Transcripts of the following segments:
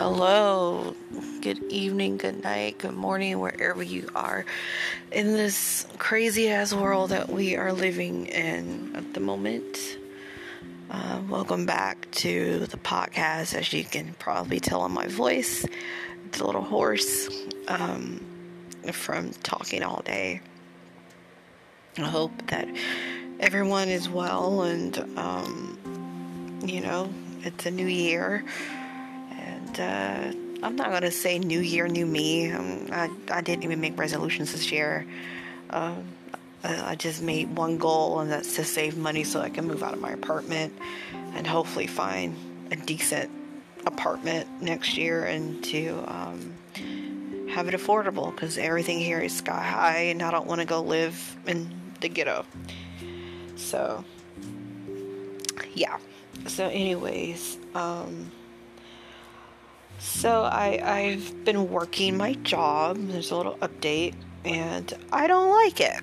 Hello, good evening, good night, good morning, wherever you are in this crazy ass world that we are living in at the moment. Uh, welcome back to the podcast. As you can probably tell on my voice, it's a little hoarse um, from talking all day. I hope that everyone is well and, um, you know, it's a new year uh, I'm not gonna say New Year, New Me. Um, I I didn't even make resolutions this year. I, I just made one goal, and that's to save money so I can move out of my apartment and hopefully find a decent apartment next year and to um, have it affordable because everything here is sky high, and I don't want to go live in the ghetto. So, yeah. So, anyways, um, so I, I've been working my job. There's a little update, and I don't like it.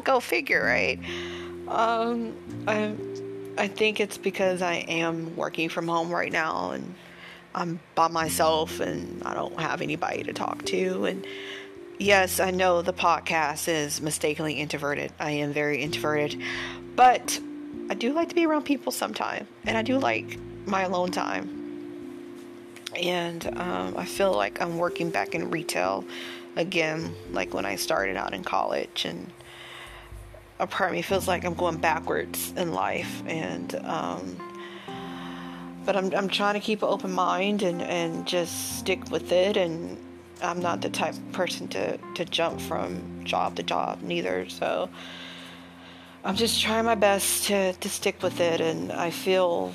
Go figure, right? Um, I, I think it's because I am working from home right now, and I'm by myself, and I don't have anybody to talk to. And yes, I know the podcast is mistakenly introverted. I am very introverted, but I do like to be around people sometime, and I do like my alone time and um, I feel like I'm working back in retail again, like when I started out in college, and a part of me feels like I'm going backwards in life, and um, but I'm I'm trying to keep an open mind and and just stick with it, and I'm not the type of person to to jump from job to job neither, so. I'm just trying my best to, to stick with it, and I feel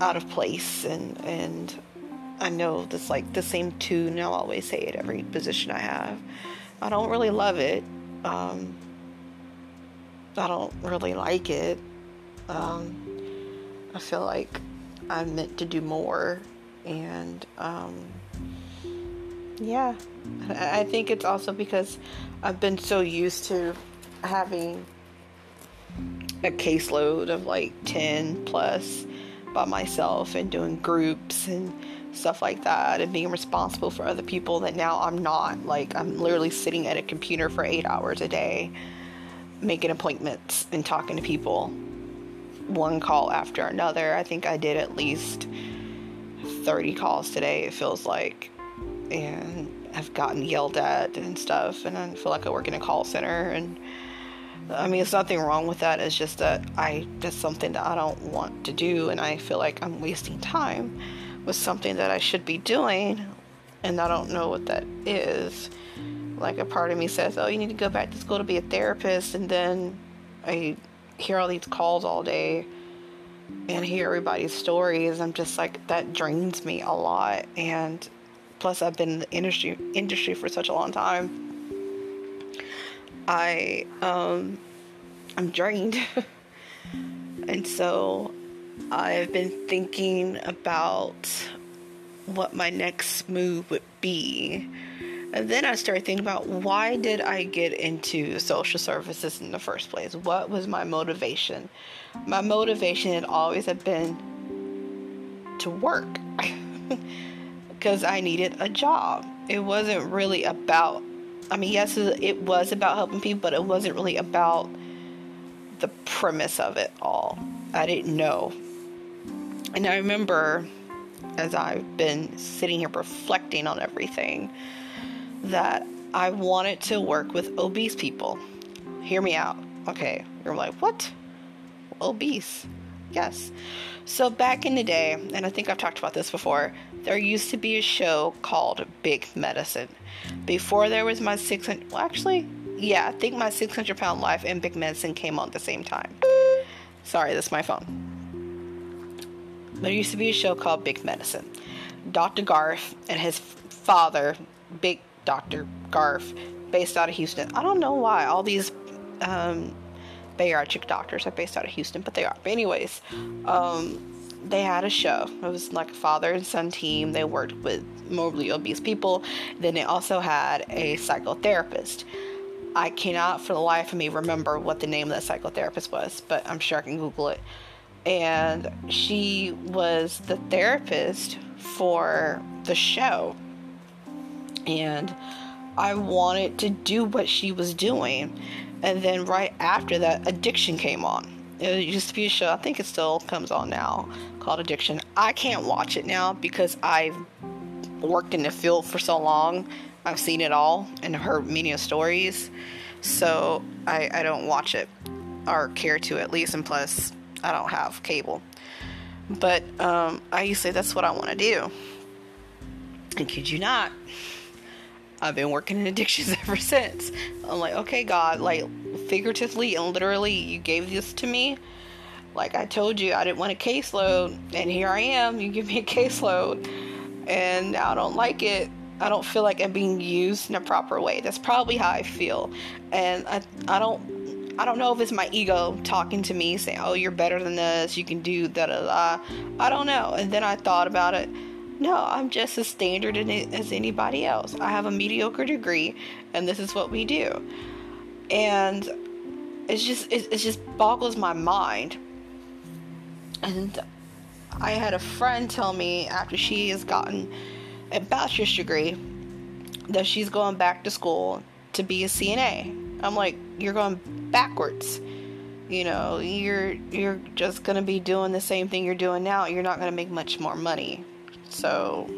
out of place and and I know that's like the same tune. I'll always say it every position I have. I don't really love it. Um, I don't really like it. Um, I feel like I'm meant to do more, and um, yeah, I think it's also because I've been so used to having a caseload of like 10 plus by myself and doing groups and stuff like that and being responsible for other people that now I'm not. Like, I'm literally sitting at a computer for eight hours a day, making appointments and talking to people one call after another. I think I did at least 30 calls today, it feels like. And I've gotten yelled at and stuff, and I feel like I work in a call center. And I mean, it's nothing wrong with that. It's just that I, that's something that I don't want to do, and I feel like I'm wasting time with something that I should be doing and I don't know what that is. Like a part of me says, "Oh, you need to go back to school to be a therapist," and then I hear all these calls all day and hear everybody's stories. I'm just like that drains me a lot, and plus I've been in the industry industry for such a long time. I um I'm drained. and so I've been thinking about what my next move would be. And then I started thinking about why did I get into social services in the first place? What was my motivation? My motivation had always had been to work because I needed a job. It wasn't really about I mean, yes, it was about helping people, but it wasn't really about the premise of it all. I didn't know and I remember as I've been sitting here reflecting on everything that I wanted to work with obese people. Hear me out. Okay. You're like, what? Obese. Yes. So back in the day, and I think I've talked about this before, there used to be a show called Big Medicine. Before there was my 600, well, actually, yeah, I think my 600 pound life and Big Medicine came on at the same time. Sorry, that's my phone. There used to be a show called Big Medicine. Dr. Garth and his father, Big Dr. Garth, based out of Houston. I don't know why all these um, bariatric doctors are based out of Houston, but they are. But anyways, um, they had a show. It was like a father and son team. They worked with morbidly obese people. Then they also had a psychotherapist. I cannot for the life of me remember what the name of that psychotherapist was, but I'm sure I can Google it. And she was the therapist for the show. And I wanted to do what she was doing. And then right after that, Addiction came on. Uh, it used to be a show, I think it still comes on now, called Addiction. I can't watch it now because I've worked in the field for so long. I've seen it all and heard many stories. So I, I don't watch it or care to at least. And plus, I don't have cable. But um, I used to say that's what I want to do. And kid you not, I've been working in addictions ever since. I'm like, okay, God, like figuratively and literally, you gave this to me. Like I told you, I didn't want a caseload, and here I am. You give me a caseload, and I don't like it. I don't feel like I'm being used in a proper way. That's probably how I feel, and I I don't I don't know if it's my ego talking to me saying, "Oh, you're better than this. You can do da da da." I don't know. And then I thought about it. No, I'm just as standard as anybody else. I have a mediocre degree, and this is what we do. And it's just it, it just boggles my mind. And I had a friend tell me after she has gotten a bachelor's degree that she's going back to school to be a CNA. I'm like, you're going backwards. You know, you're you're just gonna be doing the same thing you're doing now. You're not gonna make much more money. So,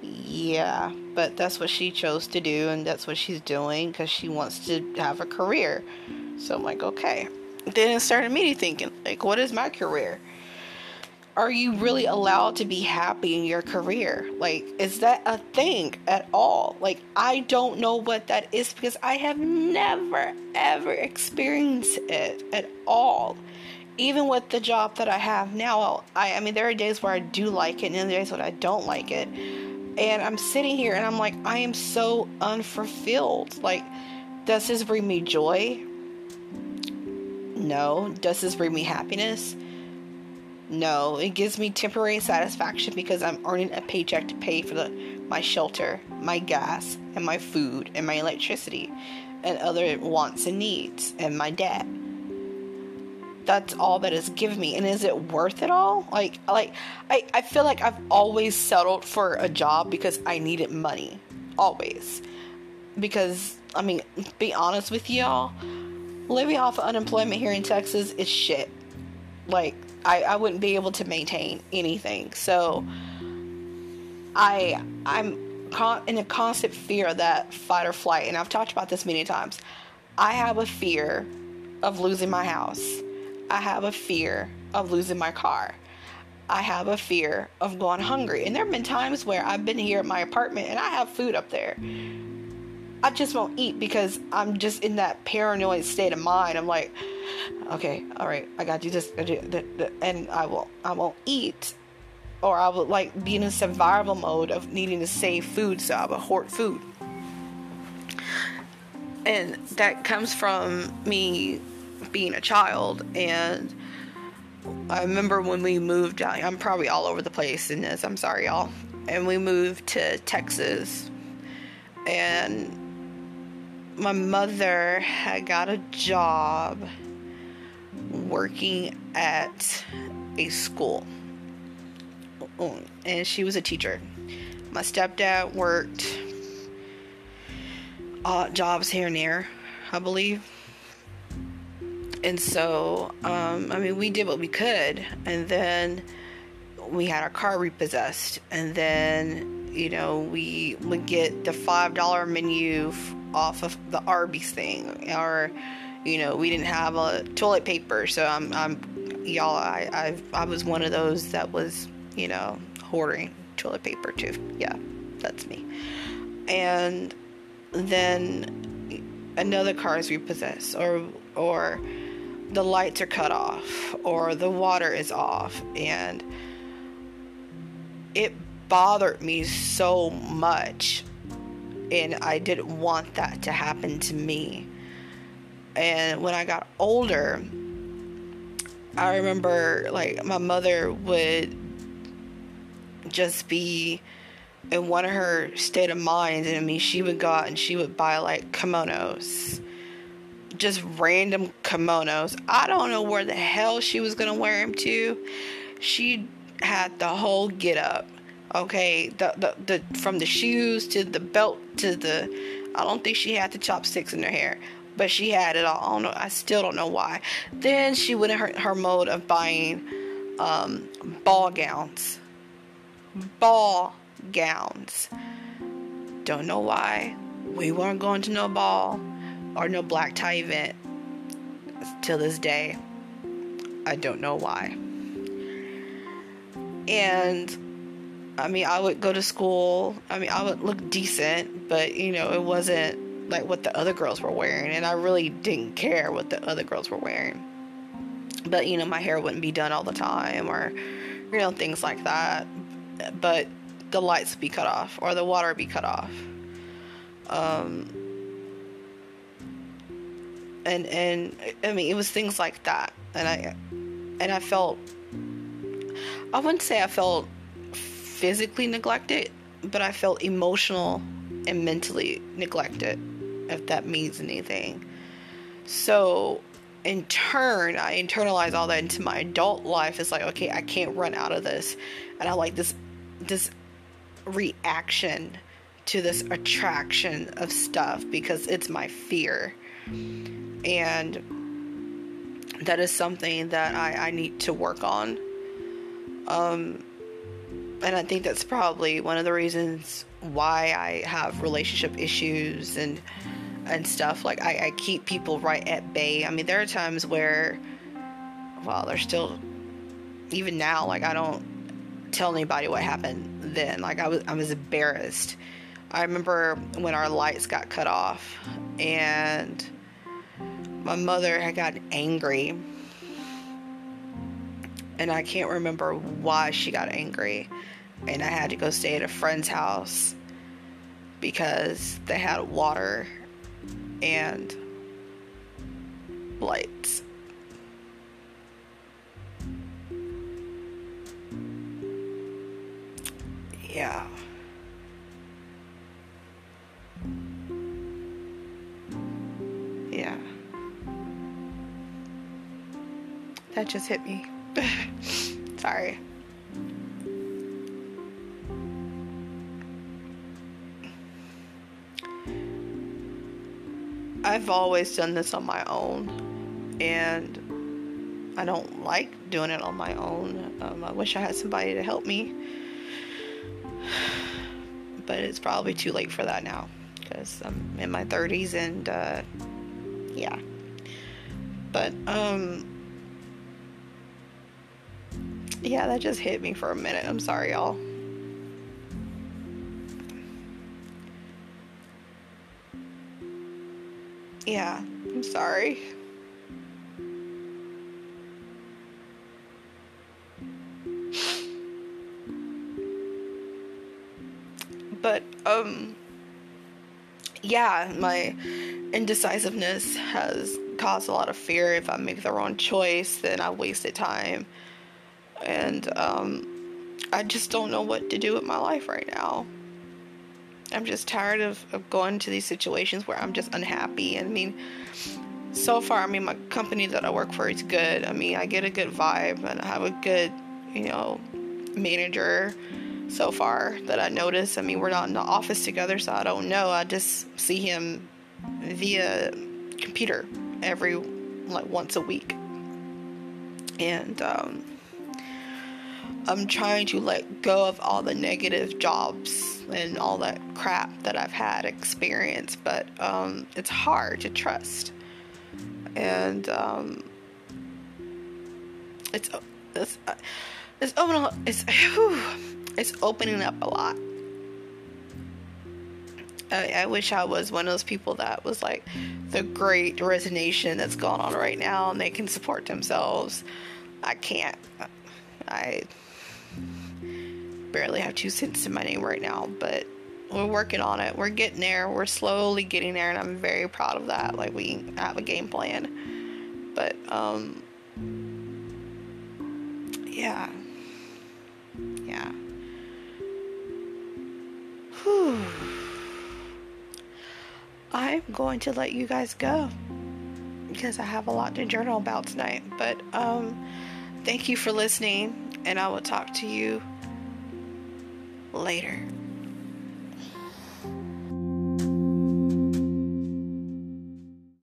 yeah, but that's what she chose to do, and that's what she's doing because she wants to have a career. So I'm like, okay. Then it started me thinking, like, what is my career? Are you really allowed to be happy in your career? Like, is that a thing at all? Like, I don't know what that is because I have never, ever experienced it at all. Even with the job that I have now, I, I mean, there are days where I do like it and there are days when I don't like it. And I'm sitting here and I'm like, I am so unfulfilled. Like, does this bring me joy? No. Does this bring me happiness? No, it gives me temporary satisfaction because I'm earning a paycheck to pay for the, my shelter, my gas, and my food, and my electricity, and other wants and needs, and my debt. That's all that is given me. And is it worth it all? Like, like I, I feel like I've always settled for a job because I needed money. Always. Because, I mean, be honest with y'all, living off of unemployment here in Texas is shit. Like, I, I wouldn't be able to maintain anything. So I I'm con- in a constant fear of that fight or flight, and I've talked about this many times. I have a fear of losing my house. I have a fear of losing my car. I have a fear of going hungry. And there have been times where I've been here at my apartment and I have food up there. I just won't eat because I'm just in that paranoid state of mind. I'm like, okay, all right, I got do this, and I will, I won't eat, or I will like be in a survival mode of needing to save food, so I will hoard food, and that comes from me being a child, and I remember when we moved. I'm probably all over the place in this. I'm sorry, y'all. And we moved to Texas, and my mother had got a job working at a school. And she was a teacher. My stepdad worked odd jobs here and there, I believe. And so, um, I mean, we did what we could. And then we had our car repossessed. And then, you know, we would get the $5 menu off of the Arby's thing. Or, you know, we didn't have a toilet paper, so I'm, I'm, y'all, I, I, I was one of those that was, you know, hoarding toilet paper too. Yeah, that's me. And then another car is repossessed, or, or the lights are cut off, or the water is off, and it bothered me so much and I didn't want that to happen to me. And when I got older, I remember like my mother would just be in one of her state of minds. And I mean, she would go out and she would buy like kimonos, just random kimonos. I don't know where the hell she was gonna wear them to. She had the whole get up. Okay, the, the the from the shoes to the belt to the I don't think she had the chopsticks in her hair, but she had it all. I don't know. I still don't know why. Then she went in her, her mode of buying um, ball gowns. Ball gowns. Don't know why. We weren't going to no ball or no black tie event till this day. I don't know why. And I mean, I would go to school. I mean, I would look decent, but you know, it wasn't like what the other girls were wearing, and I really didn't care what the other girls were wearing. But you know, my hair wouldn't be done all the time, or you know, things like that. But the lights would be cut off, or the water would be cut off. Um, and and I mean, it was things like that, and I and I felt I wouldn't say I felt physically neglected, but I felt emotional and mentally neglected, if that means anything. So, in turn, I internalize all that into my adult life. It's like, okay, I can't run out of this, and I like this this reaction to this attraction of stuff because it's my fear, and that is something that I, I need to work on um, and I think that's probably one of the reasons why I have relationship issues and and stuff. Like I, I keep people right at bay. I mean, there are times where, well, there's still, even now, like I don't tell anybody what happened then. Like I was, I was embarrassed. I remember when our lights got cut off, and my mother had gotten angry and I can't remember why she got angry. And I had to go stay at a friend's house because they had water and lights. Yeah. Yeah. That just hit me. Sorry. I've always done this on my own, and I don't like doing it on my own. Um, I wish I had somebody to help me, but it's probably too late for that now because I'm in my 30s and uh, yeah. But um, yeah, that just hit me for a minute. I'm sorry, y'all. Yeah, I'm sorry. But, um, yeah, my indecisiveness has caused a lot of fear. If I make the wrong choice, then I wasted time and um, I just don't know what to do with my life right now. I'm just tired of, of going to these situations where I'm just unhappy. I mean, so far, I mean, my company that I work for is good. I mean, I get a good vibe and I have a good, you know, manager so far that I notice. I mean, we're not in the office together, so I don't know. I just see him via computer every, like, once a week. And, um, I'm trying to let go of all the negative jobs and all that crap that I've had experience, but um, it's hard to trust. And um, it's it's it's opening it's whew, it's opening up a lot. I, I wish I was one of those people that was like the great resignation that's going on right now, and they can support themselves. I can't. I barely have two cents in my name right now, but we're working on it. We're getting there. We're slowly getting there, and I'm very proud of that. Like we have a game plan, but um, yeah, yeah. Whew. I'm going to let you guys go. because I have a lot to journal about tonight. But um, thank you for listening, and I will talk to you later.